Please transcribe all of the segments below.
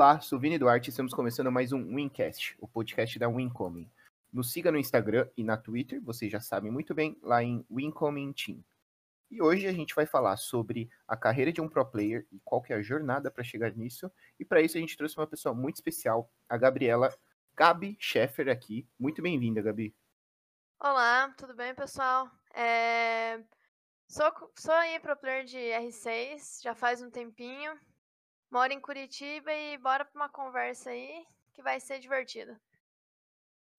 Olá, sou Vini Duarte e estamos começando mais um Wincast, o podcast da Wincoming. Nos siga no Instagram e na Twitter, vocês já sabem muito bem, lá em Wincoming Team. E hoje a gente vai falar sobre a carreira de um pro player e qual que é a jornada para chegar nisso. E para isso a gente trouxe uma pessoa muito especial, a Gabriela Gabi Scheffer aqui. Muito bem-vinda, Gabi. Olá, tudo bem, pessoal? É... Sou, sou aí pro player de R6, já faz um tempinho. Moro em Curitiba e bora para uma conversa aí que vai ser divertida.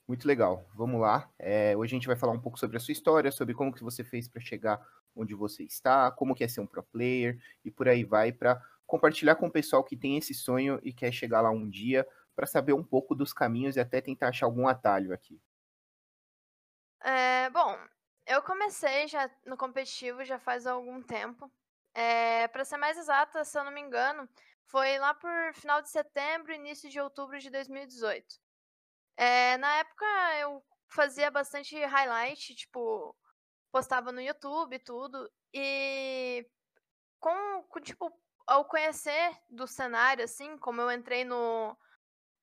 Muito legal. Vamos lá. É, hoje a gente vai falar um pouco sobre a sua história, sobre como que você fez para chegar onde você está, como que é ser um pro player e por aí vai para compartilhar com o pessoal que tem esse sonho e quer chegar lá um dia para saber um pouco dos caminhos e até tentar achar algum atalho aqui. É, bom, eu comecei já no competitivo já faz algum tempo. É, para ser mais exata, se eu não me engano, foi lá por final de setembro, início de outubro de 2018. É, na época eu fazia bastante highlight, tipo, postava no YouTube e tudo. E com, com, tipo, ao conhecer do cenário, assim, como eu entrei no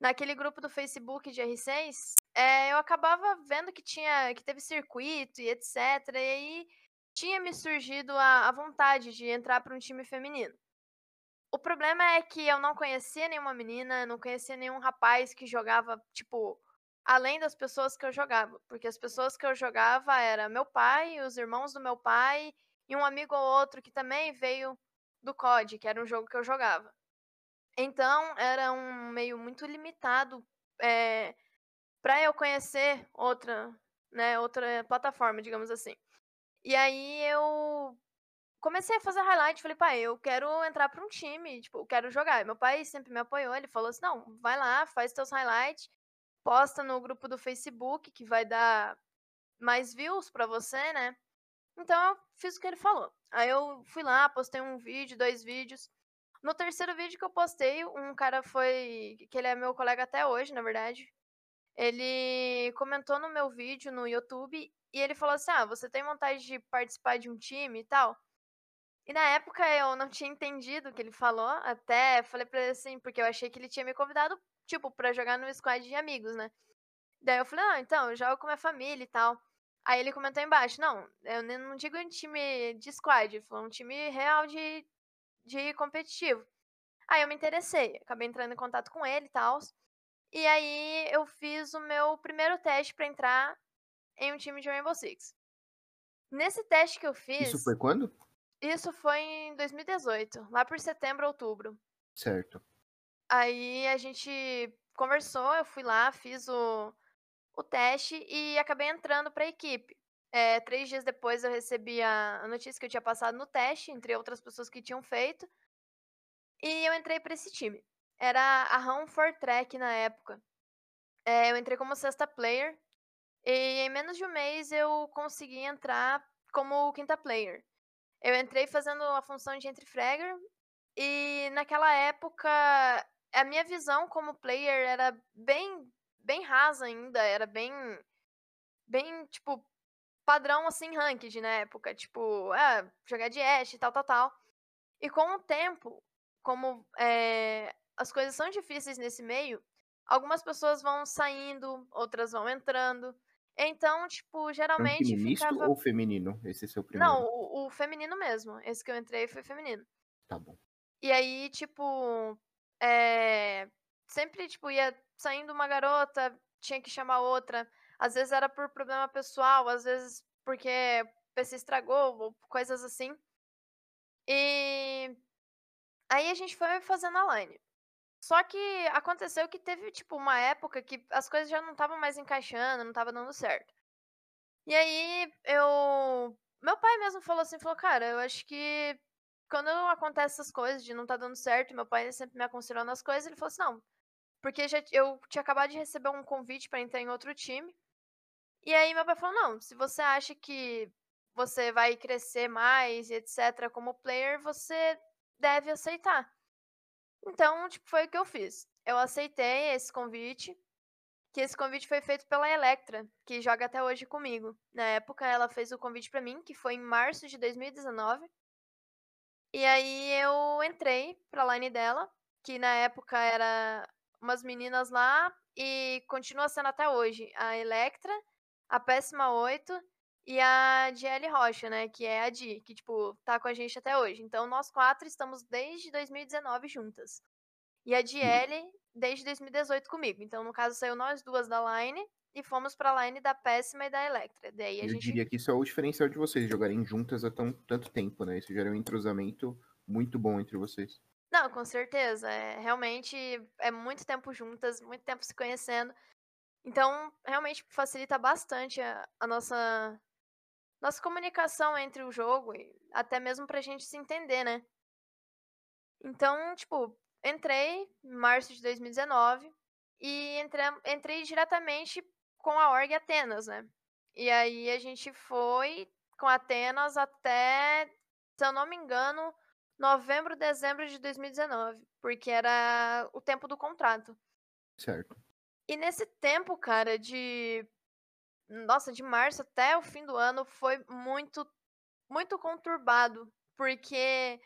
naquele grupo do Facebook de R6, é, eu acabava vendo que tinha que teve circuito e etc. E aí tinha me surgido a, a vontade de entrar para um time feminino. O problema é que eu não conhecia nenhuma menina, não conhecia nenhum rapaz que jogava, tipo, além das pessoas que eu jogava. Porque as pessoas que eu jogava era meu pai, os irmãos do meu pai e um amigo ou outro que também veio do COD, que era um jogo que eu jogava. Então, era um meio muito limitado é, para eu conhecer outra, né, outra plataforma, digamos assim. E aí eu comecei a fazer highlight, falei, pai, eu quero entrar para um time, tipo, eu quero jogar. meu pai sempre me apoiou, ele falou assim: "Não, vai lá, faz teus highlights, posta no grupo do Facebook que vai dar mais views para você, né?" Então eu fiz o que ele falou. Aí eu fui lá, postei um vídeo, dois vídeos. No terceiro vídeo que eu postei, um cara foi, que ele é meu colega até hoje, na verdade. Ele comentou no meu vídeo no YouTube e ele falou assim: "Ah, você tem vontade de participar de um time e tal?" E na época eu não tinha entendido o que ele falou, até falei pra ele assim, porque eu achei que ele tinha me convidado, tipo, pra jogar no squad de amigos, né? Daí eu falei, ah, então, eu jogo com minha família e tal. Aí ele comentou embaixo, não, eu não digo um time de squad, ele falou um time real de, de competitivo. Aí eu me interessei, acabei entrando em contato com ele e tal. E aí eu fiz o meu primeiro teste para entrar em um time de Rainbow Six. Nesse teste que eu fiz. Isso foi quando? Isso foi em 2018, lá por setembro, outubro. Certo. Aí a gente conversou, eu fui lá, fiz o, o teste e acabei entrando para a equipe. É, três dias depois eu recebi a, notícia que eu tinha passado no teste, entre outras pessoas que tinham feito. E eu entrei para esse time. Era a Run for Track na época. É, eu entrei como sexta player. E em menos de um mês eu consegui entrar como quinta player. Eu entrei fazendo a função de entry fragger e naquela época a minha visão como player era bem bem rasa ainda, era bem bem tipo padrão assim ranked na época, tipo, ah, jogar de Ashe tal, tal, tal. E com o tempo, como é, as coisas são difíceis nesse meio, algumas pessoas vão saindo, outras vão entrando. Então, tipo, geralmente. Misto ficava... ou feminino? Esse é seu primeiro? Não, o, o, feminino mesmo. Esse que eu entrei foi feminino. Tá bom. E aí, tipo. É... Sempre, tipo, ia saindo uma garota, tinha que chamar outra. Às vezes era por problema pessoal, às vezes porque o PC estragou, ou coisas assim. E. Aí a gente foi fazendo a line. Só que aconteceu que teve, tipo, uma época que as coisas já não estavam mais encaixando, não estava dando certo. E aí eu. Meu pai mesmo falou assim, falou, cara, eu acho que quando acontece essas coisas de não tá dando certo, meu pai sempre me aconselhou nas coisas, ele falou assim, não, porque já, eu tinha acabado de receber um convite para entrar em outro time. E aí meu pai falou, não, se você acha que você vai crescer mais, etc, como player, você deve aceitar. Então, tipo, foi o que eu fiz. Eu aceitei esse convite, que esse convite foi feito pela Electra, que joga até hoje comigo. Na época, ela fez o convite para mim, que foi em março de 2019. E aí eu entrei pra line dela, que na época era umas meninas lá e continua sendo até hoje a Electra, a Péssima 8 e a DL Rocha, né? Que é a Di, que, tipo, tá com a gente até hoje. Então, nós quatro estamos desde 2019 juntas. E a DL desde 2018 comigo. Então, no caso, saiu nós duas da Line e fomos pra line da Péssima e da Electra. Daí a Eu gente... diria que isso é o diferencial de vocês jogarem juntas há tão, tanto tempo, né? Isso gera um entrosamento muito bom entre vocês. Não, com certeza. É, realmente é muito tempo juntas, muito tempo se conhecendo. Então, realmente facilita bastante a, a nossa nossa comunicação entre o jogo e até mesmo pra gente se entender, né? Então, tipo, entrei em março de 2019 e entrei, entrei diretamente com a org Atenas, né? E aí a gente foi com Atenas até, se eu não me engano, novembro, dezembro de 2019, porque era o tempo do contrato. Certo. E nesse tempo, cara, de nossa, de março até o fim do ano foi muito muito conturbado, porque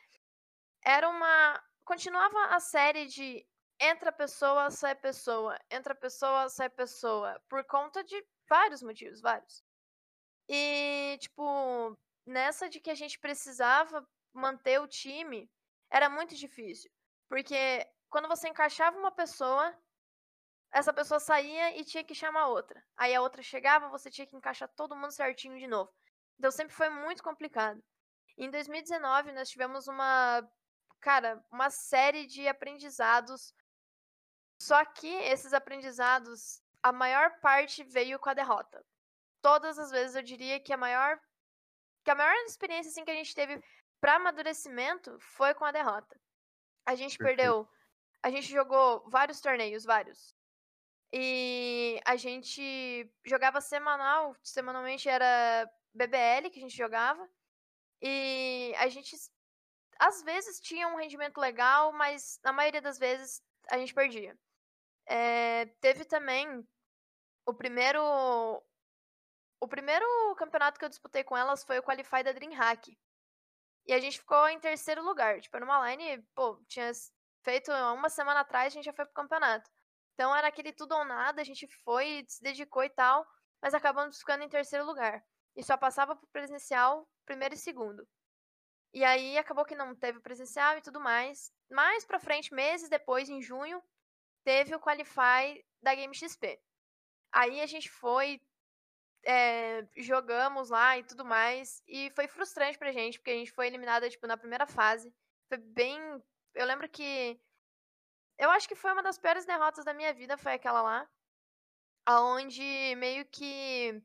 era uma continuava a série de entra pessoa, sai pessoa, entra pessoa, sai pessoa, por conta de vários motivos, vários. E tipo, nessa de que a gente precisava manter o time, era muito difícil, porque quando você encaixava uma pessoa, essa pessoa saía e tinha que chamar outra. Aí a outra chegava, você tinha que encaixar todo mundo certinho de novo. Então sempre foi muito complicado. Em 2019 nós tivemos uma, cara, uma série de aprendizados. Só que esses aprendizados, a maior parte veio com a derrota. Todas as vezes eu diria que a maior que a maior experiência assim que a gente teve para amadurecimento foi com a derrota. A gente Perfeito. perdeu, a gente jogou vários torneios, vários. E a gente jogava semanal, semanalmente era BBL que a gente jogava. E a gente às vezes tinha um rendimento legal, mas na maioria das vezes a gente perdia. É, teve também o primeiro o primeiro campeonato que eu disputei com elas foi o Qualify da Dreamhack. E a gente ficou em terceiro lugar. Tipo, era uma line, pô, tinha feito uma semana atrás, a gente já foi pro campeonato. Então era aquele tudo ou nada, a gente foi, se dedicou e tal, mas acabamos ficando em terceiro lugar. E só passava pro presencial primeiro e segundo. E aí acabou que não teve presencial e tudo mais. Mais pra frente, meses depois, em junho, teve o Qualify da Game XP. Aí a gente foi, é, jogamos lá e tudo mais. E foi frustrante pra gente, porque a gente foi eliminada, tipo, na primeira fase. Foi bem. Eu lembro que eu acho que foi uma das piores derrotas da minha vida, foi aquela lá. Aonde meio que.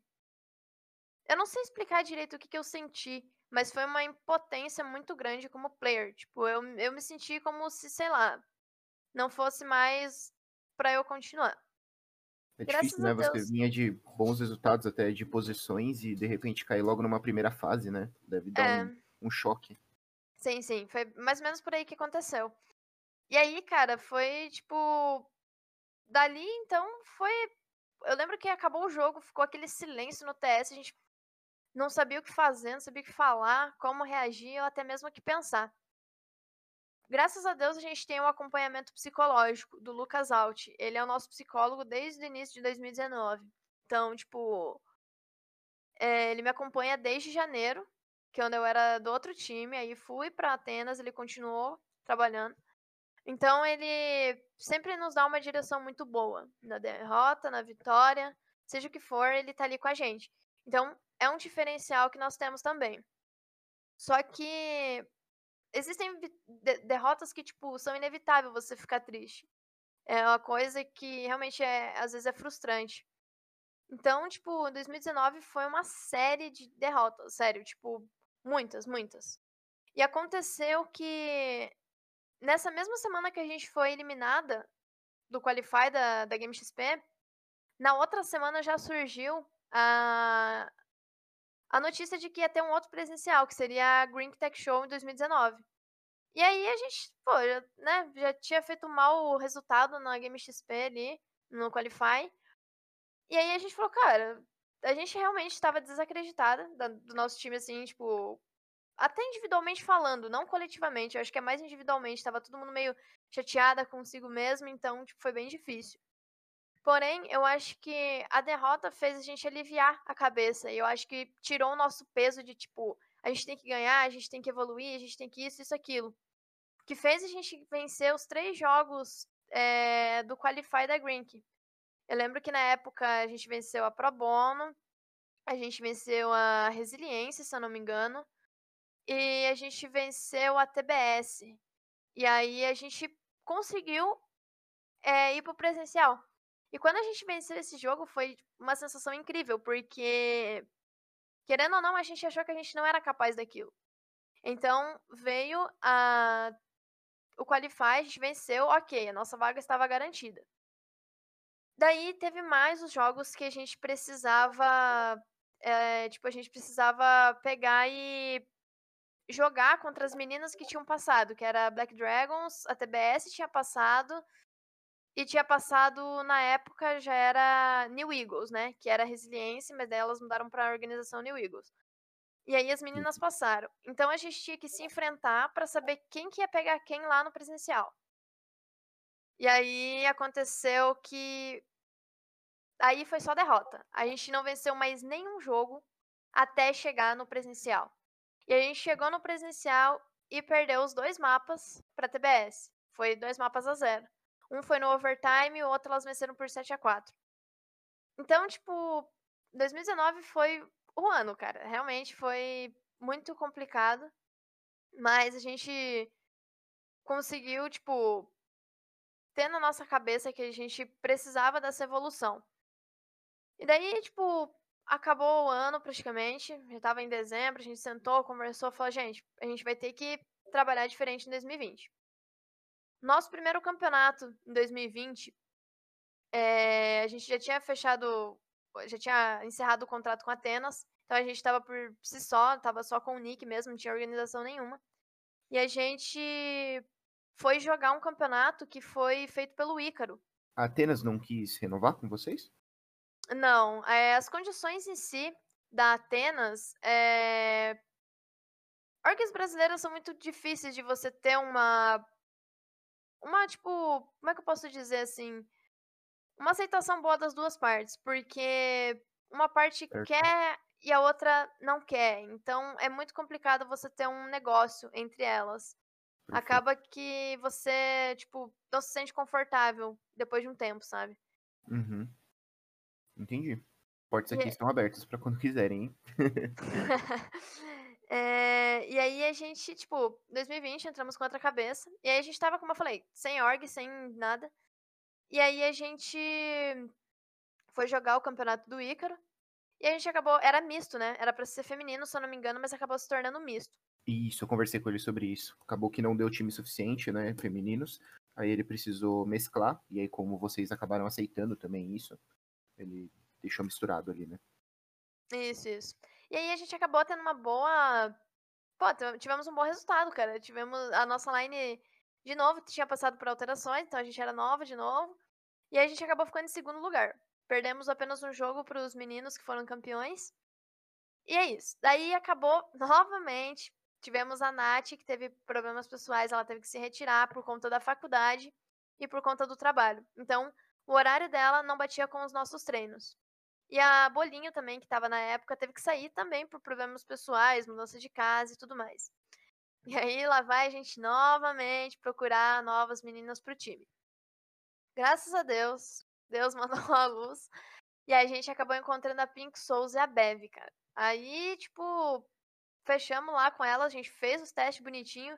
Eu não sei explicar direito o que, que eu senti, mas foi uma impotência muito grande como player. Tipo, eu, eu me senti como se, sei lá, não fosse mais para eu continuar. É Graças difícil, né? Você vinha de bons resultados até de posições e de repente cair logo numa primeira fase, né? Deve dar É. um, um choque. Sim, sim. Foi mais ou menos por aí que aconteceu. E aí, cara, foi tipo. Dali, então, foi. Eu lembro que acabou o jogo, ficou aquele silêncio no TS, a gente não sabia o que fazer, não sabia o que falar, como reagir ou até mesmo o que pensar. Graças a Deus a gente tem um acompanhamento psicológico do Lucas Alt. Ele é o nosso psicólogo desde o início de 2019. Então, tipo, é, ele me acompanha desde janeiro, que é quando eu era do outro time, aí fui para Atenas, ele continuou trabalhando. Então ele sempre nos dá uma direção muito boa, na derrota, na vitória, seja o que for, ele tá ali com a gente. Então é um diferencial que nós temos também. Só que existem derrotas que tipo são inevitáveis você ficar triste. É uma coisa que realmente é às vezes é frustrante. Então, tipo, 2019 foi uma série de derrotas, sério, tipo, muitas, muitas. E aconteceu que nessa mesma semana que a gente foi eliminada do Qualify da, da Game XP, na outra semana já surgiu a, a notícia de que ia ter um outro presencial, que seria a Green Tech Show em 2019. E aí a gente, pô, já, né, já tinha feito mal o resultado na Game XP ali, no Qualify. E aí a gente falou, cara, a gente realmente estava desacreditada da- do nosso time, assim, tipo, até individualmente falando, não coletivamente. Eu acho que é mais individualmente. Tava todo mundo meio chateada consigo mesmo, então tipo, foi bem difícil. Porém, eu acho que a derrota fez a gente aliviar a cabeça. E eu acho que tirou o nosso peso de tipo, a gente tem que ganhar, a gente tem que evoluir, a gente tem que isso, isso, aquilo. Que fez a gente vencer os três jogos é, do Qualify da Grink. Eu lembro que na época a gente venceu a Pro Bono, a gente venceu a Resiliência, se eu não me engano, e a gente venceu a TBS. E aí a gente conseguiu é, ir pro presencial. E quando a gente venceu esse jogo foi uma sensação incrível, porque querendo ou não, a gente achou que a gente não era capaz daquilo. Então veio a o Qualify, a gente venceu, ok, a nossa vaga estava garantida. Daí teve mais os jogos que a gente precisava. É, tipo, a gente precisava pegar e jogar contra as meninas que tinham passado, que era Black Dragons, a TBS tinha passado, e tinha passado, na época, já era New Eagles, né? Que era Resiliência, mas daí elas mudaram para a organização New Eagles. E aí as meninas passaram. Então a gente tinha que se enfrentar para saber quem que ia pegar quem lá no presencial. E aí aconteceu que aí foi só derrota. A gente não venceu mais nenhum jogo até chegar no presencial. E a gente chegou no presencial e perdeu os dois mapas para TBS. Foi dois mapas a zero. Um foi no overtime e o outro elas venceram por 7 a 4 Então, tipo, 2019 foi o ano, cara. Realmente foi muito complicado. Mas a gente conseguiu, tipo, ter na nossa cabeça que a gente precisava dessa evolução. E daí, tipo, acabou o ano praticamente. Já tava em dezembro, a gente sentou, conversou, falou, gente, a gente vai ter que trabalhar diferente em 2020. Nosso primeiro campeonato em 2020, é, a gente já tinha fechado, já tinha encerrado o contrato com Atenas, então a gente estava por si só, estava só com o Nick mesmo, não tinha organização nenhuma. E a gente foi jogar um campeonato que foi feito pelo Ícaro. Atenas não quis renovar com vocês? Não, é, as condições em si da Atenas é... Orgs brasileiras são muito difíceis de você ter uma uma, tipo, como é que eu posso dizer assim? Uma aceitação boa das duas partes, porque uma parte certo. quer e a outra não quer. Então é muito complicado você ter um negócio entre elas. Perfeito. Acaba que você, tipo, não se sente confortável depois de um tempo, sabe? Uhum. Entendi. Portas aqui e... estão abertas para quando quiserem, hein? É, e aí a gente, tipo, 2020 entramos com outra cabeça. E aí a gente tava, como eu falei, sem org, sem nada. E aí a gente foi jogar o campeonato do Ícaro. E a gente acabou. Era misto, né? Era pra ser feminino, se eu não me engano, mas acabou se tornando misto. Isso, eu conversei com ele sobre isso. Acabou que não deu time suficiente, né? Femininos. Aí ele precisou mesclar. E aí, como vocês acabaram aceitando também isso, ele deixou misturado ali, né? Isso, isso. E aí a gente acabou tendo uma boa. Pô, tivemos um bom resultado, cara. Tivemos a nossa line de novo, tinha passado por alterações, então a gente era nova de novo. E aí a gente acabou ficando em segundo lugar. Perdemos apenas um jogo para os meninos que foram campeões. E é isso. Daí acabou novamente. Tivemos a Nath, que teve problemas pessoais, ela teve que se retirar por conta da faculdade e por conta do trabalho. Então, o horário dela não batia com os nossos treinos. E a Bolinho também, que estava na época, teve que sair também por problemas pessoais, mudança de casa e tudo mais. E aí lá vai a gente novamente procurar novas meninas pro time. Graças a Deus, Deus mandou a luz. E a gente acabou encontrando a Pink Souls e a Bev, cara. Aí, tipo, fechamos lá com ela, a gente fez os testes bonitinho.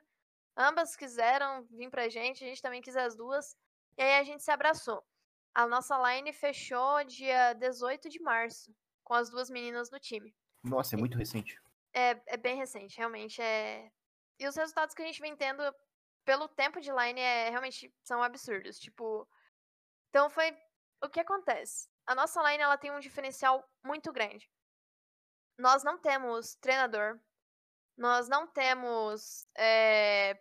Ambas quiseram vir pra gente, a gente também quis as duas. E aí a gente se abraçou. A nossa line fechou dia 18 de março, com as duas meninas no time. Nossa, é muito recente. É, é bem recente, realmente. É... E os resultados que a gente vem tendo pelo tempo de line é, realmente são absurdos. Tipo. Então foi. O que acontece? A nossa line ela tem um diferencial muito grande. Nós não temos treinador. Nós não temos é...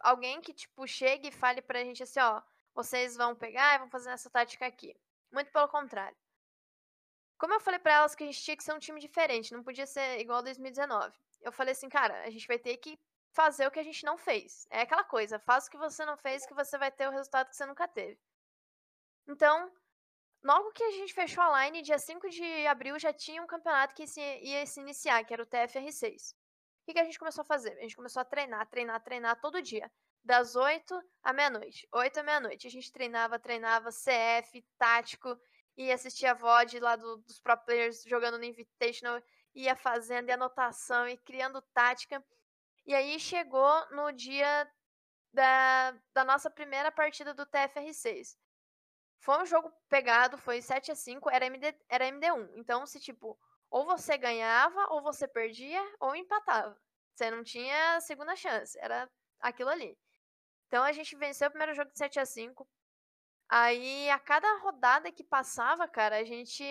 alguém que, tipo, chegue e fale pra gente assim, ó vocês vão pegar e vão fazer essa tática aqui. Muito pelo contrário. Como eu falei pra elas que a gente tinha que ser um time diferente, não podia ser igual 2019. Eu falei assim, cara, a gente vai ter que fazer o que a gente não fez. É aquela coisa, faça o que você não fez que você vai ter o resultado que você nunca teve. Então, logo que a gente fechou a line, dia 5 de abril já tinha um campeonato que ia se iniciar, que era o TFR6. O que a gente começou a fazer? A gente começou a treinar, treinar, treinar todo dia. Das 8 à meia-noite. 8 à meia-noite. A gente treinava, treinava CF, tático, e assistia a VOD lá do, dos pro players jogando no Invitational, ia fazendo e anotação e criando tática. E aí chegou no dia da, da nossa primeira partida do TFR6. Foi um jogo pegado, foi 7 a 5 era, MD, era MD1. Então, se tipo, ou você ganhava, ou você perdia, ou empatava. Você não tinha segunda chance, era aquilo ali. Então a gente venceu o primeiro jogo de 7 a 5 Aí, a cada rodada que passava, cara, a gente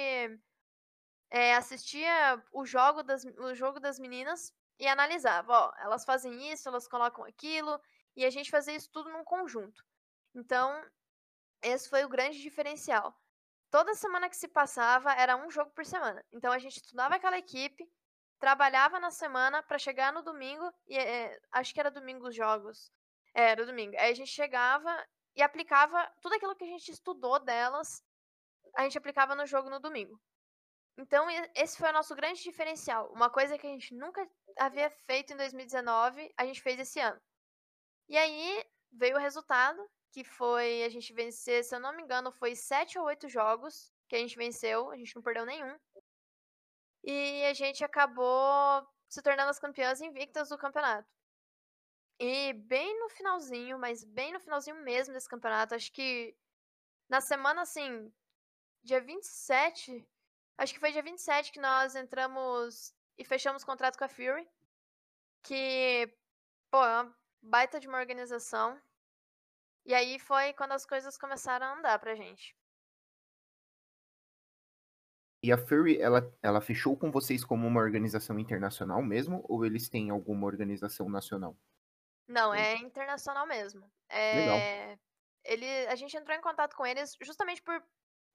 é, assistia o jogo, das, o jogo das meninas e analisava, ó, elas fazem isso, elas colocam aquilo, e a gente fazia isso tudo num conjunto. Então, esse foi o grande diferencial. Toda semana que se passava era um jogo por semana. Então a gente estudava aquela equipe, trabalhava na semana para chegar no domingo, e é, acho que era domingo os jogos. Era domingo. Aí a gente chegava e aplicava tudo aquilo que a gente estudou delas, a gente aplicava no jogo no domingo. Então, esse foi o nosso grande diferencial. Uma coisa que a gente nunca havia feito em 2019, a gente fez esse ano. E aí veio o resultado, que foi a gente vencer, se eu não me engano, foi sete ou oito jogos que a gente venceu, a gente não perdeu nenhum. E a gente acabou se tornando as campeãs invictas do campeonato. E bem no finalzinho, mas bem no finalzinho mesmo desse campeonato, acho que na semana, assim, dia 27, acho que foi dia 27 que nós entramos e fechamos contrato com a Fury, que, pô, é uma baita de uma organização. E aí foi quando as coisas começaram a andar pra gente. E a Fury, ela, ela fechou com vocês como uma organização internacional mesmo, ou eles têm alguma organização nacional? Não, é internacional mesmo. Legal. É, ele, a gente entrou em contato com eles justamente por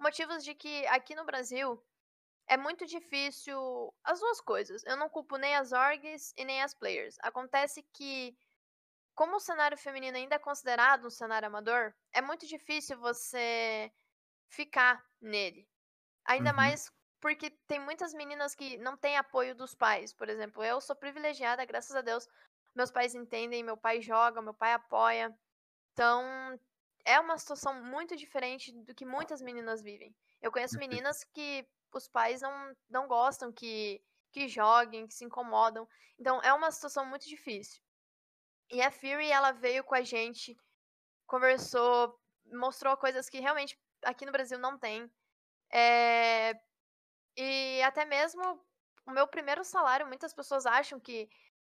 motivos de que aqui no Brasil é muito difícil as duas coisas. Eu não culpo nem as orgs e nem as players. Acontece que, como o cenário feminino ainda é considerado um cenário amador, é muito difícil você ficar nele. Ainda Uhum. mais porque tem muitas meninas que não têm apoio dos pais. Por exemplo, eu sou privilegiada, graças a Deus, meus pais entendem, meu pai joga, meu pai apoia. Então, é uma situação muito diferente do que muitas meninas vivem. Eu conheço meninas que os pais não, não gostam que, que joguem, que se incomodam. Então, é uma situação muito difícil. E a Fury, ela veio com a gente, conversou, mostrou coisas que realmente aqui no Brasil não tem. É... E até mesmo o meu primeiro salário, muitas pessoas acham que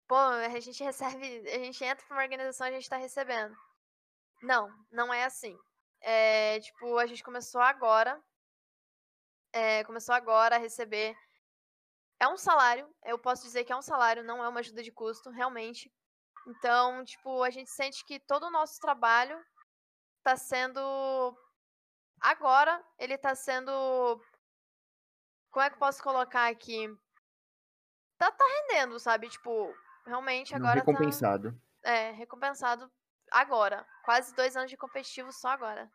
pô, a gente recebe, a gente entra pra uma organização, a gente tá recebendo. Não, não é assim. É, tipo, a gente começou agora, é, começou agora a receber. É um salário, eu posso dizer que é um salário, não é uma ajuda de custo, realmente. Então, tipo, a gente sente que todo o nosso trabalho tá sendo. Agora, ele tá sendo. Como é que eu posso colocar aqui? Tá, tá rendendo, sabe? Tipo, realmente Não agora tá. recompensado. É, recompensado agora. Quase dois anos de competitivo só agora.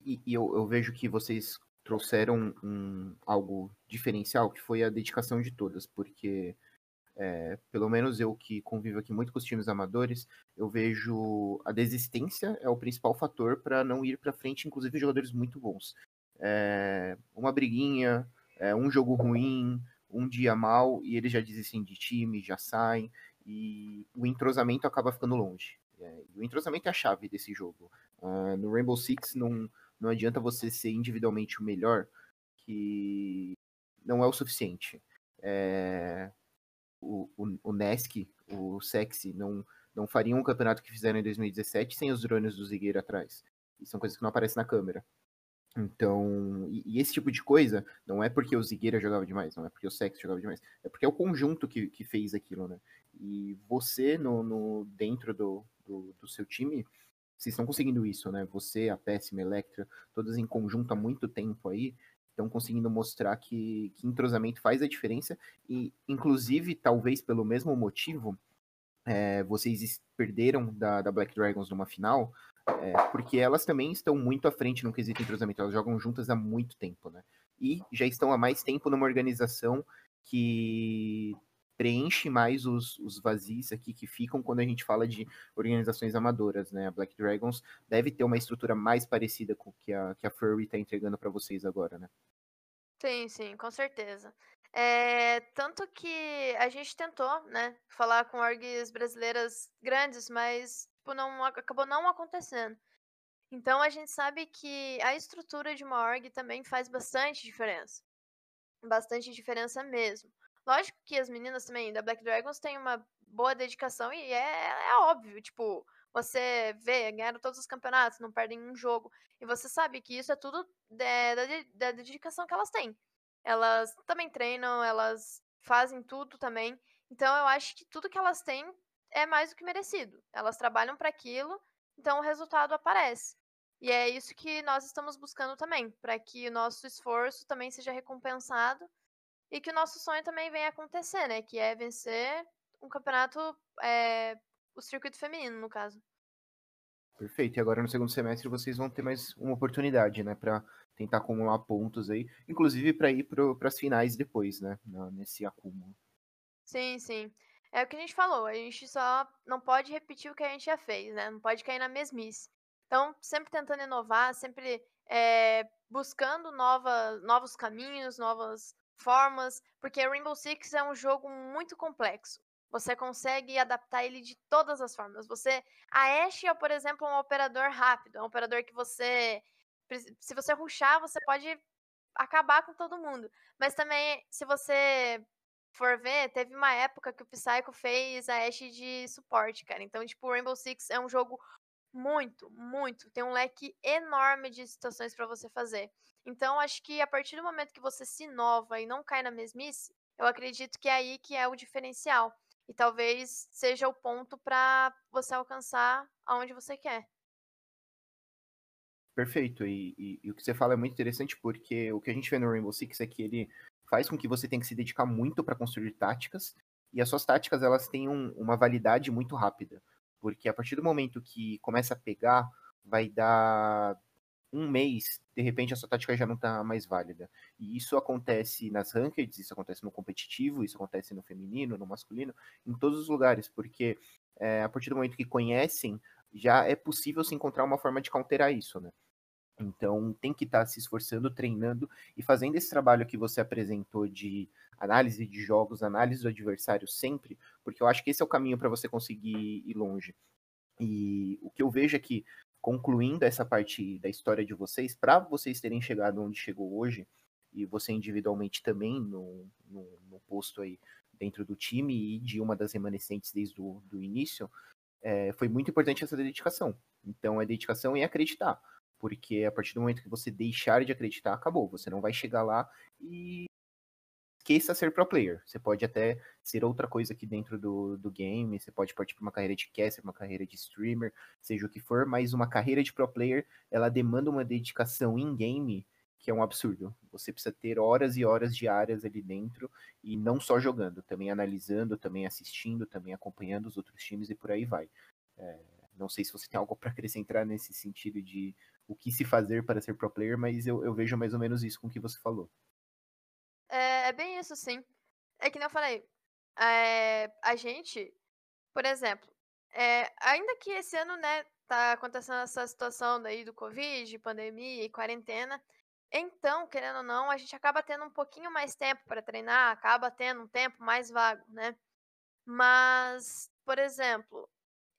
E, e eu, eu vejo que vocês trouxeram um, algo diferencial, que foi a dedicação de todas, porque é, pelo menos eu que convivo aqui muito com os times amadores, eu vejo a desistência é o principal fator para não ir para frente, inclusive jogadores muito bons. É, uma briguinha, é, um jogo ruim, um dia mal e eles já desistem de time, já saem e o entrosamento acaba ficando longe. É, o entrosamento é a chave desse jogo. Uh, no Rainbow Six não, não adianta você ser individualmente o melhor, que não é o suficiente. É, o, o, o Nesk, o Sexy, não, não fariam um campeonato que fizeram em 2017 sem os drones do Zigueira atrás. E são coisas que não aparecem na câmera. Então, e, e, esse tipo de coisa não é porque o Zigueira jogava demais, não é porque o Sex jogava demais, é porque é o conjunto que, que fez aquilo, né? E você, no, no dentro do, do, do, seu time, vocês estão conseguindo isso, né? Você, a Péssima, Electra, todas em conjunto há muito tempo aí, estão conseguindo mostrar que, que entrosamento faz a diferença e, inclusive, talvez pelo mesmo motivo, é, vocês perderam da, da, Black Dragons numa final, é, porque elas também estão muito à frente no quesito entrosamento, elas jogam juntas há muito tempo, né? E já estão há mais tempo numa organização que preenche mais os, os vazios aqui que ficam quando a gente fala de organizações amadoras, né? A Black Dragons deve ter uma estrutura mais parecida com o que a, que a Furry está entregando para vocês agora, né? Sim, sim, com certeza. É, tanto que a gente tentou, né, falar com orgs brasileiras grandes, mas tipo, não, acabou não acontecendo. Então a gente sabe que a estrutura de uma org também faz bastante diferença. Bastante diferença mesmo. Lógico que as meninas também da Black Dragons têm uma boa dedicação e é, é óbvio, tipo, você vê, ganharam todos os campeonatos, não perdem um jogo. E você sabe que isso é tudo da, da, da dedicação que elas têm. Elas também treinam, elas fazem tudo também. Então eu acho que tudo que elas têm é mais do que merecido. Elas trabalham para aquilo, então o resultado aparece. E é isso que nós estamos buscando também, para que o nosso esforço também seja recompensado e que o nosso sonho também venha acontecer, né? Que é vencer um campeonato, é, o circuito feminino, no caso. Perfeito. E agora no segundo semestre vocês vão ter mais uma oportunidade, né, para tentar acumular pontos aí, inclusive para ir para as finais depois, né, nesse acúmulo. Sim, sim. É o que a gente falou, a gente só não pode repetir o que a gente já fez, né? Não pode cair na mesmice. Então, sempre tentando inovar, sempre é, buscando nova, novos caminhos, novas formas, porque Rainbow Six é um jogo muito complexo. Você consegue adaptar ele de todas as formas. Você, a Ashe é, por exemplo, um operador rápido, é um operador que você, se você ruxar, você pode acabar com todo mundo. Mas também, se você for ver, teve uma época que o Psycho fez a Ashe de suporte, cara. Então, tipo, Rainbow Six é um jogo muito, muito. Tem um leque enorme de situações para você fazer. Então, acho que a partir do momento que você se inova e não cai na mesmice, eu acredito que é aí que é o diferencial. E talvez seja o ponto para você alcançar aonde você quer. Perfeito. E, e, e, o que você fala é muito interessante porque o que a gente vê no Rainbow Six é que ele faz com que você tenha que se dedicar muito para construir táticas e as suas táticas elas têm um, uma validade muito rápida. Porque a partir do momento que começa a pegar, vai dar um mês, de repente a sua tática já não está mais válida. E isso acontece nas rankeds, isso acontece no competitivo, isso acontece no feminino, no masculino, em todos os lugares, porque é, a partir do momento que conhecem, já é possível se encontrar uma forma de counterar isso, né? Então tem que estar tá se esforçando, treinando e fazendo esse trabalho que você apresentou de análise de jogos, análise do adversário sempre, porque eu acho que esse é o caminho para você conseguir ir longe. E o que eu vejo é que concluindo essa parte da história de vocês, para vocês terem chegado onde chegou hoje, e você individualmente também no, no, no, posto aí dentro do time e de uma das remanescentes desde o do início, é, foi muito importante essa dedicação. Então é dedicação e acreditar, porque a partir do momento que você deixar de acreditar, acabou. Você não vai chegar lá e esqueça ser pro player. Você pode até ser outra coisa aqui dentro do, do game, você pode partir para uma carreira de caster, uma carreira de streamer, seja o que for, mas uma carreira de pro player, ela demanda uma dedicação em game que é um absurdo. Você precisa ter horas e horas diárias ali dentro e não só jogando, também analisando, também assistindo, também acompanhando os outros times e por aí vai. É, não sei se você tem algo para acrescentar nesse sentido de o que se fazer para ser pro player, mas eu, eu vejo mais ou menos isso com o que você falou. É, é bem isso, sim. É que nem eu falei. É, a gente, por exemplo, é, ainda que esse ano, né, tá acontecendo essa situação daí do Covid, pandemia e quarentena, então, querendo ou não, a gente acaba tendo um pouquinho mais tempo para treinar, acaba tendo um tempo mais vago, né? Mas, por exemplo,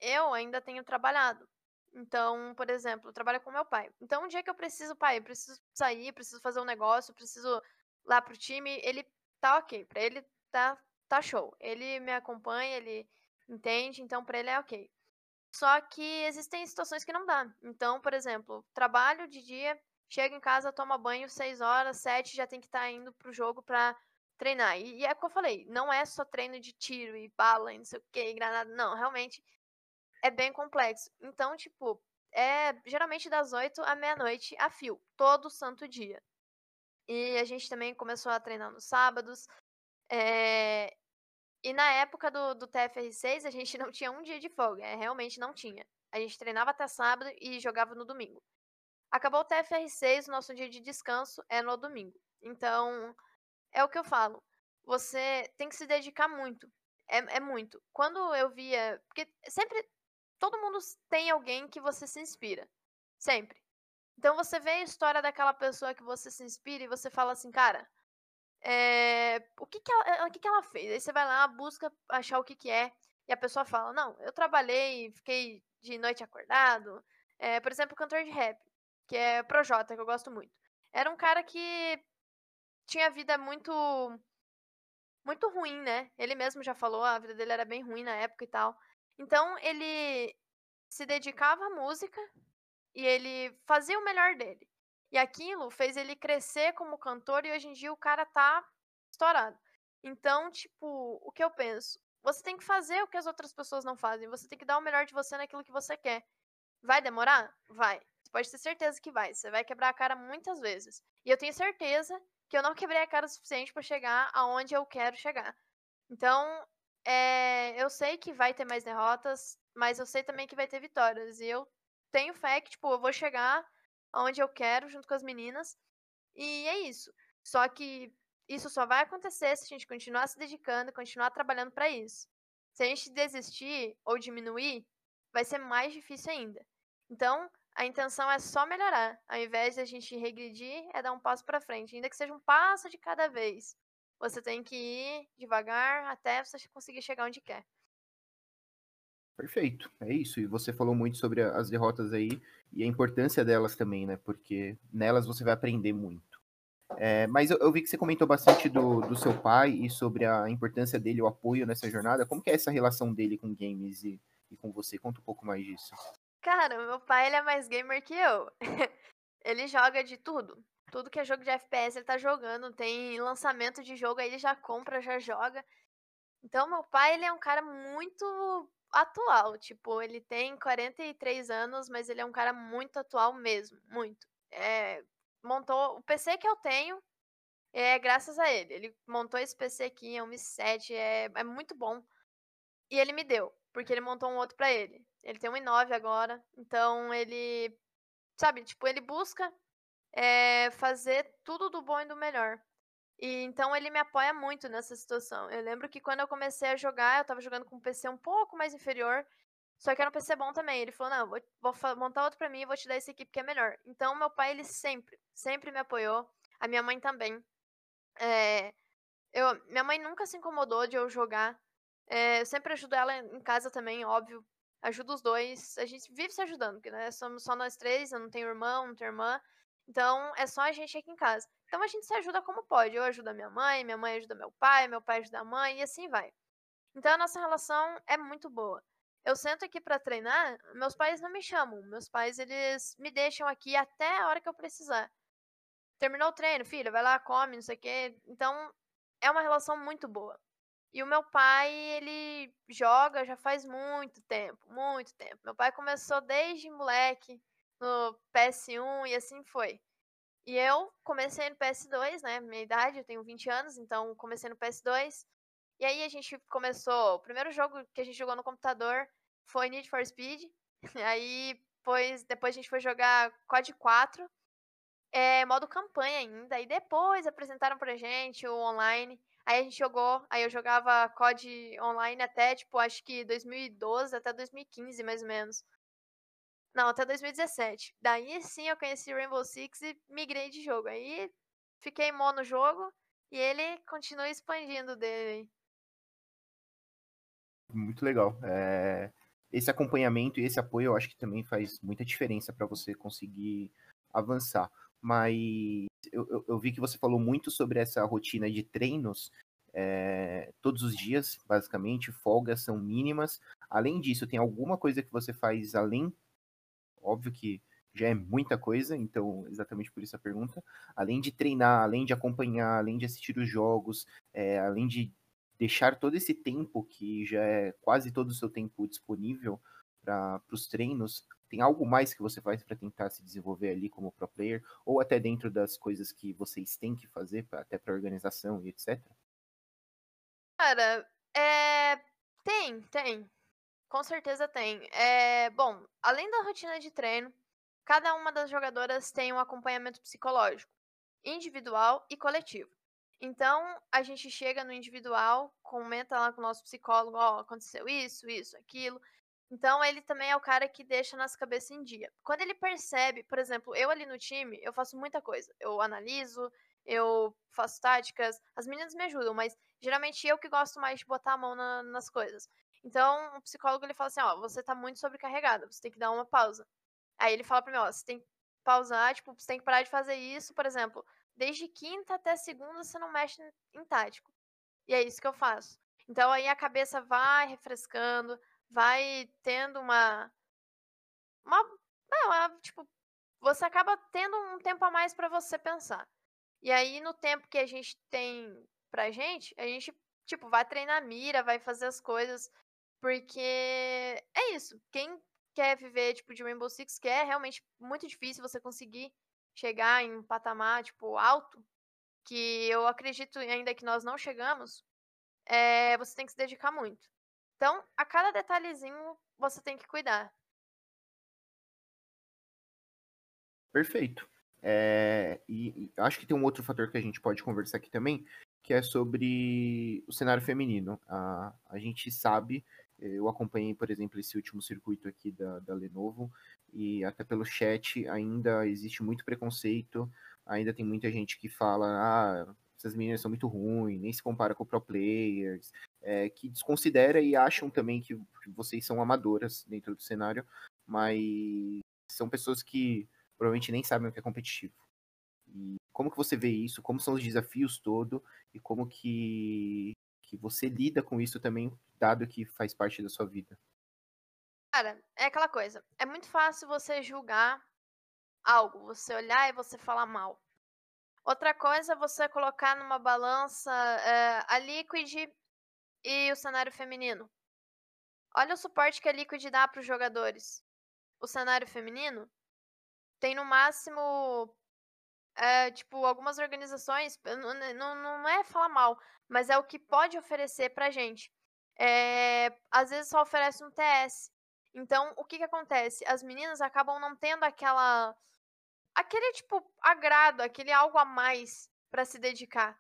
eu ainda tenho trabalhado. Então, por exemplo, eu trabalho com meu pai. Então, um dia que eu preciso, pai, eu preciso sair, preciso fazer um negócio, preciso lá pro time, ele tá ok. Pra ele tá, tá show. Ele me acompanha, ele entende, então pra ele é ok. Só que existem situações que não dá. Então, por exemplo, trabalho de dia, chego em casa, toma banho, 6 horas, 7, já tem que estar tá indo pro jogo pra treinar. E, e é o que eu falei, não é só treino de tiro e bala e não sei o que, granada. Não, realmente é bem complexo. Então, tipo, é geralmente das 8 à meia-noite a fio, todo santo dia. E a gente também começou a treinar nos sábados. É... E na época do, do TFR6, a gente não tinha um dia de folga. É, realmente não tinha. A gente treinava até sábado e jogava no domingo. Acabou o TFR6, nosso dia de descanso é no domingo. Então, é o que eu falo. Você tem que se dedicar muito. É, é muito. Quando eu via. Porque sempre. Todo mundo tem alguém que você se inspira. Sempre. Então você vê a história daquela pessoa que você se inspira e você fala assim, cara. É, o que que ela, o que que ela fez? Aí você vai lá, busca achar o que que é. E a pessoa fala, não, eu trabalhei, fiquei de noite acordado. É, por exemplo, o cantor de rap, que é Projota, que eu gosto muito. Era um cara que tinha vida muito muito ruim, né? Ele mesmo já falou, a vida dele era bem ruim na época e tal. Então ele se dedicava à música e ele fazia o melhor dele. E aquilo fez ele crescer como cantor e hoje em dia o cara tá estourado. Então, tipo, o que eu penso? Você tem que fazer o que as outras pessoas não fazem. Você tem que dar o melhor de você naquilo que você quer. Vai demorar? Vai. Você pode ter certeza que vai. Você vai quebrar a cara muitas vezes. E eu tenho certeza que eu não quebrei a cara o suficiente para chegar aonde eu quero chegar. Então, é, eu sei que vai ter mais derrotas, mas eu sei também que vai ter vitórias. E eu tenho fé que, tipo, eu vou chegar aonde eu quero junto com as meninas. E é isso. Só que isso só vai acontecer se a gente continuar se dedicando, continuar trabalhando para isso. Se a gente desistir ou diminuir, vai ser mais difícil ainda. Então, a intenção é só melhorar. Ao invés de a gente regredir, é dar um passo para frente, ainda que seja um passo de cada vez. Você tem que ir devagar até você conseguir chegar onde quer. Perfeito, é isso. E você falou muito sobre as derrotas aí e a importância delas também, né? Porque nelas você vai aprender muito. É, mas eu, eu, vi que você comentou bastante do, do seu pai e sobre a importância dele, o apoio nessa jornada. Como que é essa relação dele com games e, e com você? Conta um pouco mais disso. Cara, meu pai ele é mais gamer que eu. ele joga de tudo. Tudo que é jogo de FPS ele tá jogando. Tem lançamento de jogo aí ele já compra, já joga. Então meu pai ele é um cara muito atual. Tipo, ele tem 43 anos, mas ele é um cara muito atual mesmo. Muito. É, montou. O PC que eu tenho é graças a ele. Ele montou esse PC aqui, é um i7, é, é muito bom. E ele me deu, porque ele montou um outro para ele. Ele tem um i9 agora. Então ele. Sabe, tipo, ele busca é, fazer tudo do bom e do melhor. E então ele me apoia muito nessa situação. Eu lembro que quando eu comecei a jogar, eu tava jogando com um PC um pouco mais inferior. Só que era um PC bom também. Ele falou: Não, vou, vou montar outro pra mim e vou te dar esse aqui porque é melhor. Então, meu pai, ele sempre, sempre me apoiou. A minha mãe também. É, eu, minha mãe nunca se incomodou de eu jogar. É, eu sempre ajudo ela em casa também, óbvio ajuda os dois. A gente vive se ajudando, porque né, somos só nós três, eu não tenho irmão, não tenho irmã. Então é só a gente aqui em casa. Então a gente se ajuda como pode. Eu ajudo a minha mãe, minha mãe ajuda meu pai, meu pai ajuda a mãe e assim vai. Então a nossa relação é muito boa. Eu sento aqui para treinar, meus pais não me chamam. Meus pais eles me deixam aqui até a hora que eu precisar. Terminou o treino, filha, vai lá, come, não sei o quê. Então é uma relação muito boa. E o meu pai, ele joga já faz muito tempo, muito tempo. Meu pai começou desde moleque no PS1 e assim foi. E eu comecei no PS2, né? Minha idade, eu tenho 20 anos, então comecei no PS2. E aí a gente começou. O primeiro jogo que a gente jogou no computador foi Need for Speed. Aí depois, depois a gente foi jogar COD 4. É, modo campanha ainda. E depois apresentaram pra gente o online. Aí a gente jogou, aí eu jogava COD online até, tipo, acho que 2012 até 2015, mais ou menos. Não, até 2017. Daí sim eu conheci Rainbow Six e migrei de jogo. Aí fiquei mono no jogo e ele continua expandindo dele. Muito legal. É... Esse acompanhamento e esse apoio eu acho que também faz muita diferença para você conseguir avançar mas eu, eu, eu, vi que você falou muito sobre essa rotina de treinos é, todos os dias, basicamente, folgas são mínimas. Além disso, tem alguma coisa que você faz além? Óbvio que já é muita coisa, então exatamente por isso a pergunta. Além de treinar, além de acompanhar, além de assistir os jogos, é, além de deixar todo esse tempo que já é quase todo o seu tempo disponível para os treinos, Tem algo mais que você faz para tentar se desenvolver ali como pro player, ou até dentro das coisas que vocês têm que fazer, pra, até para organização e etc? Cara, é... tem, tem. Com certeza tem. É... Bom, além da rotina de treino, cada uma das jogadoras tem um acompanhamento psicológico, individual e coletivo. Então, a gente chega no individual, comenta lá com o nosso psicólogo, ó, oh, aconteceu isso, isso, aquilo. Então, ele também é o cara que deixa nossa cabeça em dia. Quando ele percebe, por exemplo, eu ali no time, eu faço muita coisa. Eu analiso, eu faço táticas, as meninas me ajudam, mas geralmente eu que gosto mais de botar a mão na, nas coisas. Então, o psicólogo ele fala assim, ó, você tá muito sobrecarregada, você tem que dar uma pausa. Aí ele fala pra mim, ó, você tem que pausar, tipo, você tem que parar de fazer isso, por exemplo, desde quinta até segunda você não mexe em tático. E é isso que eu faço. Então aí a cabeça vai refrescando, vai tendo uma. Uma. Uma tipo, você acaba tendo um tempo a mais para você pensar. E aí, no tempo que a gente tem pra gente, a gente, tipo, vai treinar mira, vai fazer as coisas. Porque é isso. Quem quer viver, tipo, de Rainbow Six, que é realmente muito difícil você conseguir chegar em um patamar, tipo, alto, que eu acredito ainda que nós não chegamos, é, você tem que se dedicar muito. Então, a cada detalhezinho você tem que cuidar. Perfeito. É, e, e, acho que tem um outro fator que a gente pode conversar aqui também, que é sobre o cenário feminino. A, a gente sabe, eu acompanhei, por exemplo, esse último circuito aqui da, da Lenovo, e até pelo chat ainda existe muito preconceito, ainda tem muita gente que fala, ah, essas meninas são muito ruins, nem se compara com pro players, é, que desconsidera e acham também que vocês são amadoras dentro do cenário, mas são pessoas que provavelmente nem sabem o que é competitivo. E como que você vê isso? Como são os desafios todo e como que, que você lida com isso também, dado que faz parte da sua vida? Cara, é aquela coisa. É muito fácil você julgar algo, você olhar e você falar mal. Outra coisa é você colocar numa balança é, a Liquid e o cenário feminino. Olha o suporte que a Liquid dá para os jogadores. O cenário feminino tem no máximo. É, tipo, algumas organizações. Não, não, não é falar mal, mas é o que pode oferecer pra gente. É, às vezes só oferece um TS. Então, o que que acontece? As meninas acabam não tendo aquela aquele tipo agrado, aquele algo a mais para se dedicar.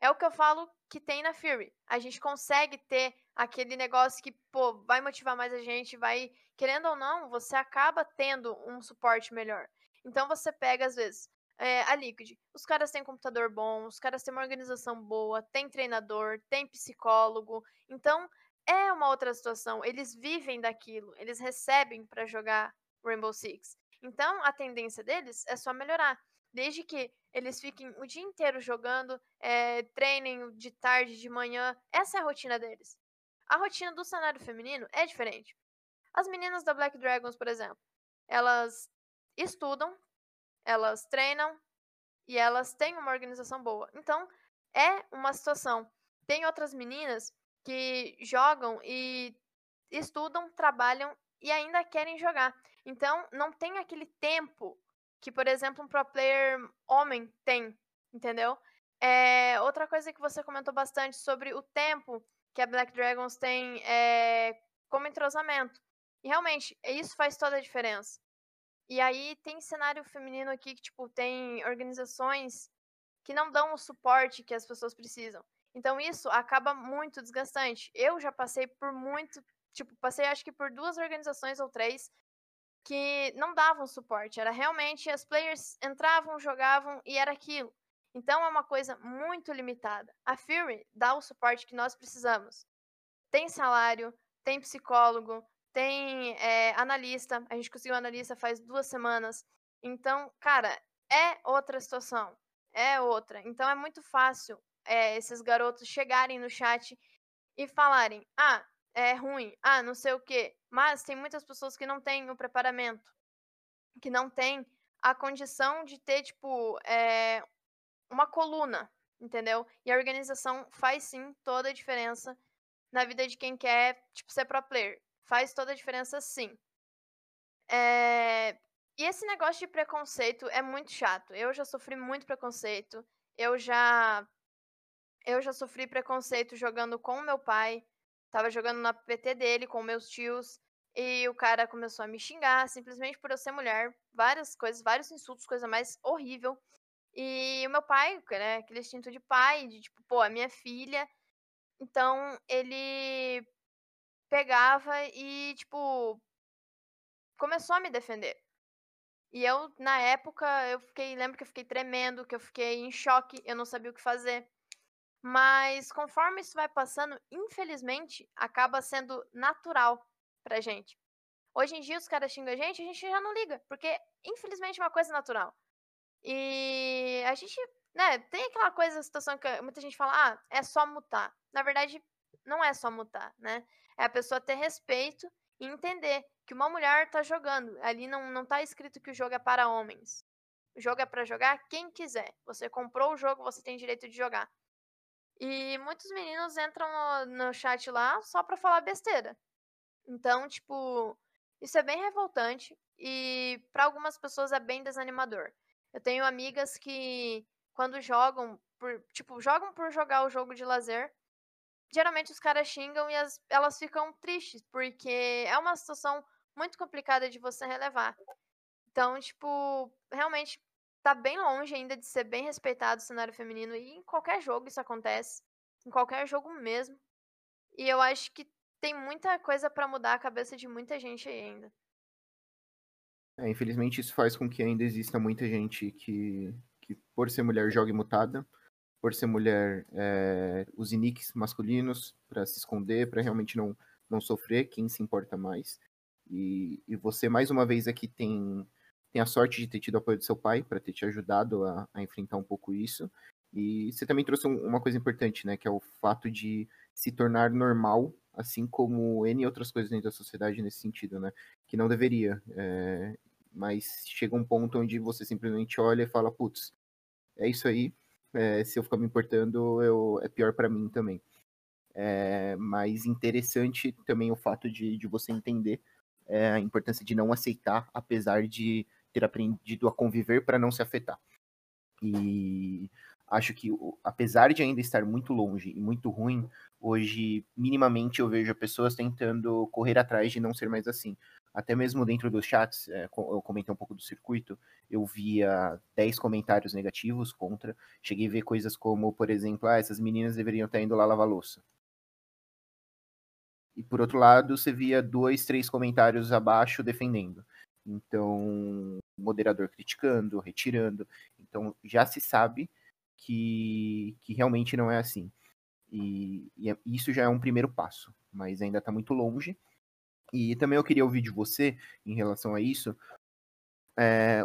É o que eu falo que tem na Fury. A gente consegue ter aquele negócio que, pô, vai motivar mais a gente, vai, querendo ou não, você acaba tendo um suporte melhor. Então você pega às vezes é, a Liquid. Os caras têm computador bom, os caras têm uma organização boa, tem treinador, tem psicólogo. Então é uma outra situação. Eles vivem daquilo, eles recebem para jogar Rainbow Six. Então, a tendência deles é só melhorar. Desde que eles fiquem o dia inteiro jogando, é, treinem de tarde, de manhã. Essa é a rotina deles. A rotina do cenário feminino é diferente. As meninas da Black Dragons, por exemplo, elas estudam, elas treinam e elas têm uma organização boa. Então, é uma situação. Tem outras meninas que jogam e estudam, trabalham e ainda querem jogar. Então, não tem aquele tempo que, por exemplo, um pro player homem tem, entendeu? É, outra coisa que você comentou bastante sobre o tempo que a Black Dragons tem é, como entrosamento. E realmente, isso faz toda a diferença. E aí tem cenário feminino aqui que, tipo, tem organizações que não dão o suporte que as pessoas precisam. Então isso acaba muito desgastante. Eu já passei por muito, tipo, passei acho que por duas organizações ou três que não davam suporte. Era realmente as players entravam, jogavam e era aquilo. Então é uma coisa muito limitada. A Fury dá o suporte que nós precisamos. Tem salário, tem psicólogo, tem é, analista. A gente conseguiu analista faz duas semanas. Então, cara, é outra situação. É outra. Então é muito fácil é, esses garotos chegarem no chat e falarem: ah, é ruim, ah, não sei o quê. Mas tem muitas pessoas que não têm o preparamento, que não têm a condição de ter, tipo, é, uma coluna, entendeu? E a organização faz sim toda a diferença na vida de quem quer, tipo, ser pro player. Faz toda a diferença sim. É... E esse negócio de preconceito é muito chato. Eu já sofri muito preconceito. Eu já. Eu já sofri preconceito jogando com meu pai. Tava jogando na PT dele com meus tios. E o cara começou a me xingar simplesmente por eu ser mulher. Várias coisas, vários insultos, coisa mais horrível. E o meu pai, né, aquele instinto de pai, de tipo, pô, a minha filha. Então ele pegava e, tipo, começou a me defender. E eu, na época, eu fiquei, lembro que eu fiquei tremendo, que eu fiquei em choque, eu não sabia o que fazer. Mas conforme isso vai passando, infelizmente, acaba sendo natural pra gente. Hoje em dia os caras xingam a gente, a gente já não liga, porque infelizmente é uma coisa natural. E a gente, né, tem aquela coisa, situação que muita gente fala, ah, é só mutar. Na verdade, não é só mutar, né? É a pessoa ter respeito e entender que uma mulher tá jogando. Ali não, não tá escrito que o jogo é para homens. O jogo é para jogar quem quiser. Você comprou o jogo, você tem direito de jogar. E muitos meninos entram no, no chat lá só pra falar besteira. Então, tipo, isso é bem revoltante e para algumas pessoas é bem desanimador. Eu tenho amigas que quando jogam por, tipo, jogam por jogar o jogo de lazer, geralmente os caras xingam e as, elas ficam tristes, porque é uma situação muito complicada de você relevar. Então, tipo, realmente tá bem longe ainda de ser bem respeitado o cenário feminino. E em qualquer jogo isso acontece. Em qualquer jogo mesmo. E eu acho que tem muita coisa para mudar a cabeça de muita gente aí ainda. É, infelizmente isso faz com que ainda exista muita gente que, que por ser mulher, jogue mutada. Por ser mulher, é, use nicks masculinos para se esconder, para realmente não, não sofrer, quem se importa mais. E, e você, mais uma vez, aqui tem tem a sorte de ter tido o apoio do seu pai para ter te ajudado a, a, enfrentar um pouco isso. E você também trouxe um, uma coisa importante, né, que é o fato de se tornar normal, assim como N outras coisas dentro da sociedade nesse sentido, né, que não deveria. É, mas chega um ponto onde você simplesmente olha e fala, putz, é isso aí, é, se eu ficar me importando, eu, é pior para mim também. É, mas interessante também o fato de, de você entender é, a importância de não aceitar, apesar de ter aprendido a conviver para não se afetar. E acho que, apesar de ainda estar muito longe e muito ruim, hoje, minimamente, eu vejo pessoas tentando correr atrás de não ser mais assim. Até mesmo dentro dos chats, é, eu comentei um pouco do circuito, eu via 10 comentários negativos contra. Cheguei a ver coisas como, por exemplo, ah, essas meninas deveriam estar indo lá lavar louça. E por outro lado, você via dois, três comentários abaixo defendendo. Então, moderador criticando, retirando. Então, já se sabe que, que realmente não é assim. E, e é, isso já é um primeiro passo, mas ainda está muito longe. E também eu queria ouvir de você, em relação a isso, é,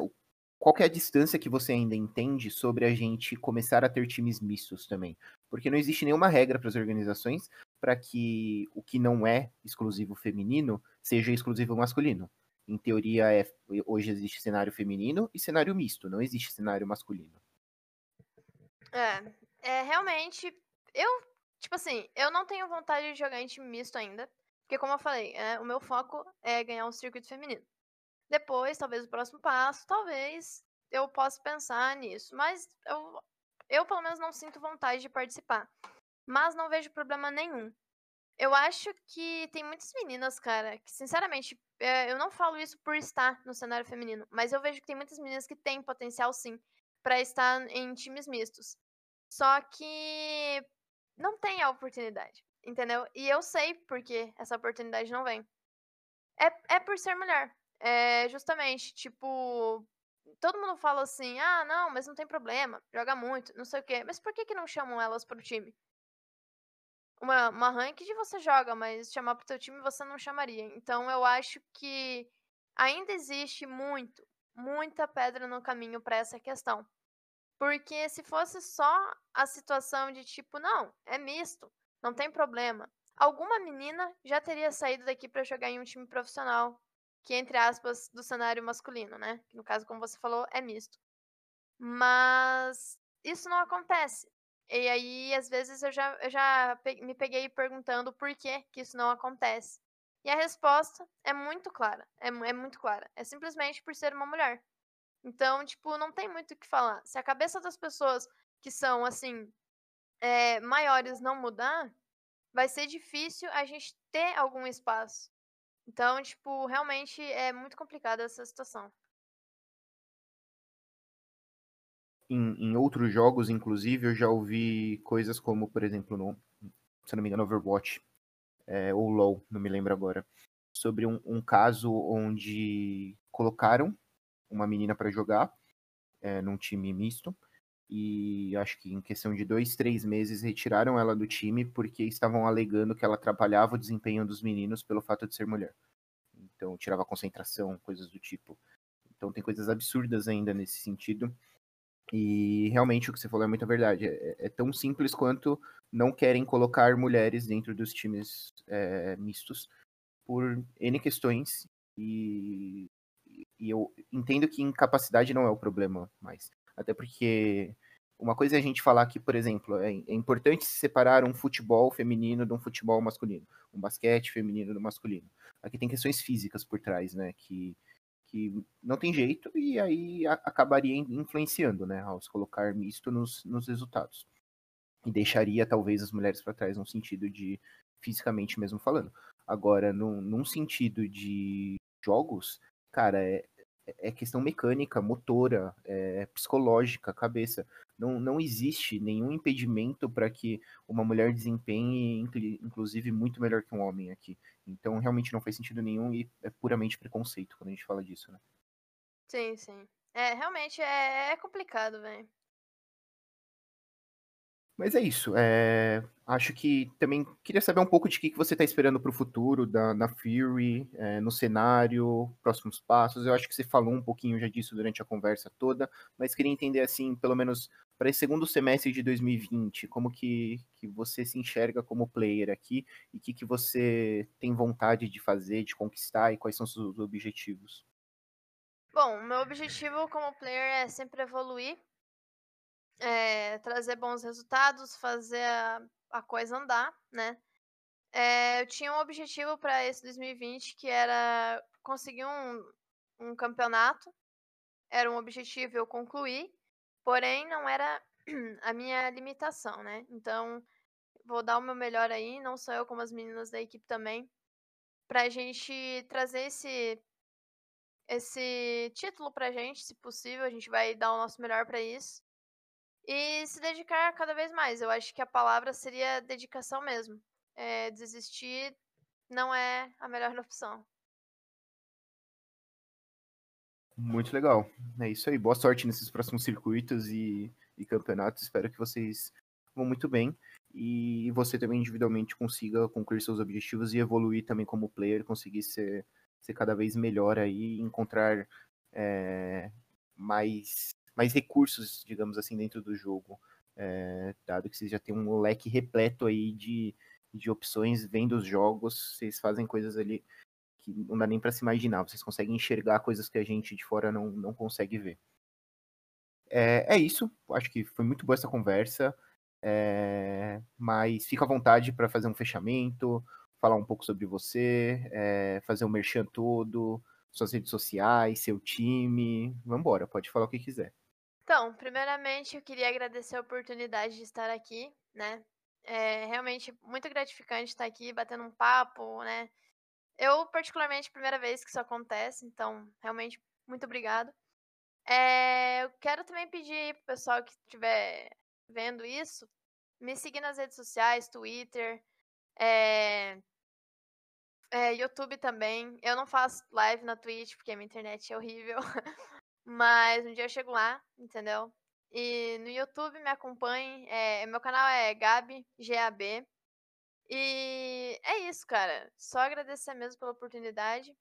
qual é a distância que você ainda entende sobre a gente começar a ter times mistos também? Porque não existe nenhuma regra para as organizações para que o que não é exclusivo feminino seja exclusivo masculino em teoria, é, hoje existe cenário feminino e cenário misto, não existe cenário masculino. É, é realmente. Eu, tipo assim, eu não tenho vontade de jogar em time misto ainda. Porque, como eu falei, é, o meu foco é ganhar um circuito feminino. Depois, talvez o próximo passo, talvez eu possa pensar nisso. Mas eu, eu pelo menos, não sinto vontade de participar. Mas não vejo problema nenhum. Eu acho que tem muitas meninas, cara, que sinceramente, é, eu não falo isso por estar no cenário feminino, mas eu vejo que tem muitas meninas que têm potencial sim para estar em times mistos. Só que não tem a oportunidade, entendeu? E eu sei porque essa oportunidade não vem. É, é por ser mulher. É justamente, tipo, todo mundo fala assim: ah, não, mas não tem problema, joga muito, não sei o quê. Mas por que, que não chamam elas pro time? uma, uma ranked você joga, mas chamar pro teu time você não chamaria. Então eu acho que ainda existe muito, muita pedra no caminho para essa questão. Porque se fosse só a situação de tipo, não, é misto, não tem problema. Alguma menina já teria saído daqui para jogar em um time profissional, que entre aspas do cenário masculino, né? Que no caso, como você falou, é misto. Mas isso não acontece. E aí, às vezes, eu já, eu já me peguei perguntando por que, que isso não acontece. E a resposta é muito clara. É, é muito clara. É simplesmente por ser uma mulher. Então, tipo, não tem muito o que falar. Se a cabeça das pessoas que são, assim, é, maiores não mudar, vai ser difícil a gente ter algum espaço. Então, tipo, realmente é muito complicada essa situação. Em, em, outros jogos, inclusive, eu já ouvi coisas como, por exemplo, no, se não me engano, Overwatch, é, ou LoL, não me lembro agora, sobre um, um caso onde colocaram uma menina para jogar é, num time misto, e acho que em questão de dois, três meses retiraram ela do time porque estavam alegando que ela atrapalhava o desempenho dos meninos pelo fato de ser mulher. Então tirava concentração, coisas do tipo. Então tem coisas absurdas ainda nesse sentido. E realmente o que você falou é muita verdade. É, é tão simples quanto não querem colocar mulheres dentro dos times é, mistos por N questões. E, e eu entendo que incapacidade não é o problema mais. Até porque uma coisa é a gente falar que, por exemplo, é, é importante separar um futebol feminino de um futebol masculino, um basquete feminino do masculino. Aqui tem questões físicas por trás, né? Que, que não tem jeito e aí acabaria influenciando, né? Ao se colocar misto nos, nos resultados. E deixaria talvez as mulheres para trás no sentido de fisicamente mesmo falando. Agora, num, num sentido de jogos, cara, é, é questão mecânica, motora, é psicológica, cabeça. Não, não existe nenhum impedimento para que uma mulher desempenhe, inclusive, muito melhor que um homem aqui. Então, realmente não faz sentido nenhum e é puramente preconceito quando a gente fala disso, né? Sim, sim. É, realmente é, é complicado, velho. Mas é isso. É... Acho que também queria saber um pouco de que, que você está esperando para o futuro da, Fury, é, no cenário, próximos passos. Eu acho que você falou um pouquinho já disso durante a conversa toda, mas queria entender, assim, pelo menos para esse segundo semestre de 2020, como que, que você se enxerga como player aqui e o que, que você tem vontade de fazer, de conquistar e quais são os seus objetivos? Bom, meu objetivo como player é sempre evoluir é, trazer bons resultados, fazer a, a coisa andar, né? É, eu tinha um objetivo para esse 2020 que era conseguir um, um campeonato. Era um objetivo eu concluir, porém não era a minha limitação, né? Então vou dar o meu melhor aí, não só eu como as meninas da equipe também, pra gente trazer esse esse título pra gente, se possível, a gente vai dar o nosso melhor para isso. E se dedicar cada vez mais. Eu acho que a palavra seria dedicação mesmo. É, desistir não é a melhor opção. Muito legal. É isso aí. Boa sorte nesses próximos circuitos e, e campeonatos. Espero que vocês vão muito bem. E você também individualmente consiga concluir seus objetivos e evoluir também como player, conseguir ser, ser cada vez melhor aí, encontrar é, mais mais recursos, digamos assim, dentro do jogo. É, dado que vocês já tem um leque repleto aí de, de opções, vendo os jogos, vocês fazem coisas ali que não dá nem para se imaginar, vocês conseguem enxergar coisas que a gente de fora não, não consegue ver. É, é isso, acho que foi muito boa essa conversa, é, mas fica à vontade para fazer um fechamento, falar um pouco sobre você, é, fazer um merchan todo, suas redes sociais, seu time, vamos embora, pode falar o que quiser. Então, primeiramente eu queria agradecer a oportunidade de estar aqui, né? É realmente muito gratificante estar aqui batendo um papo, né? Eu, particularmente, primeira vez que isso acontece, então, realmente, muito obrigado. É, eu quero também pedir pro pessoal que estiver vendo isso, me seguir nas redes sociais, Twitter, é, é, YouTube também. Eu não faço live na Twitch, porque minha internet é horrível. Mas um dia eu chego lá, entendeu? E no YouTube me acompanhe. É, meu canal é Gabi, G-A-B. E é isso, cara. Só agradecer mesmo pela oportunidade.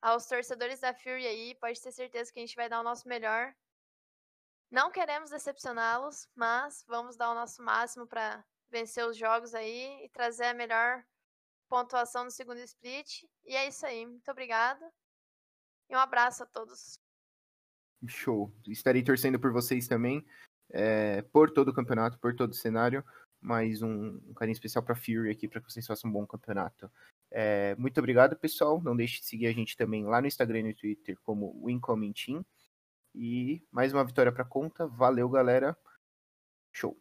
Aos torcedores da Fury aí, pode ter certeza que a gente vai dar o nosso melhor. Não queremos decepcioná-los, mas vamos dar o nosso máximo para vencer os jogos aí e trazer a melhor pontuação no segundo split. E é isso aí. Muito obrigada. E um abraço a todos. Show. Estarei torcendo por vocês também, é, por todo o campeonato, por todo o cenário. mais um, um carinho especial para Fury aqui para que vocês façam um bom campeonato. É, muito obrigado, pessoal. Não deixe de seguir a gente também lá no Instagram e no Twitter como Wincoming Team. E mais uma vitória para conta. Valeu, galera. Show.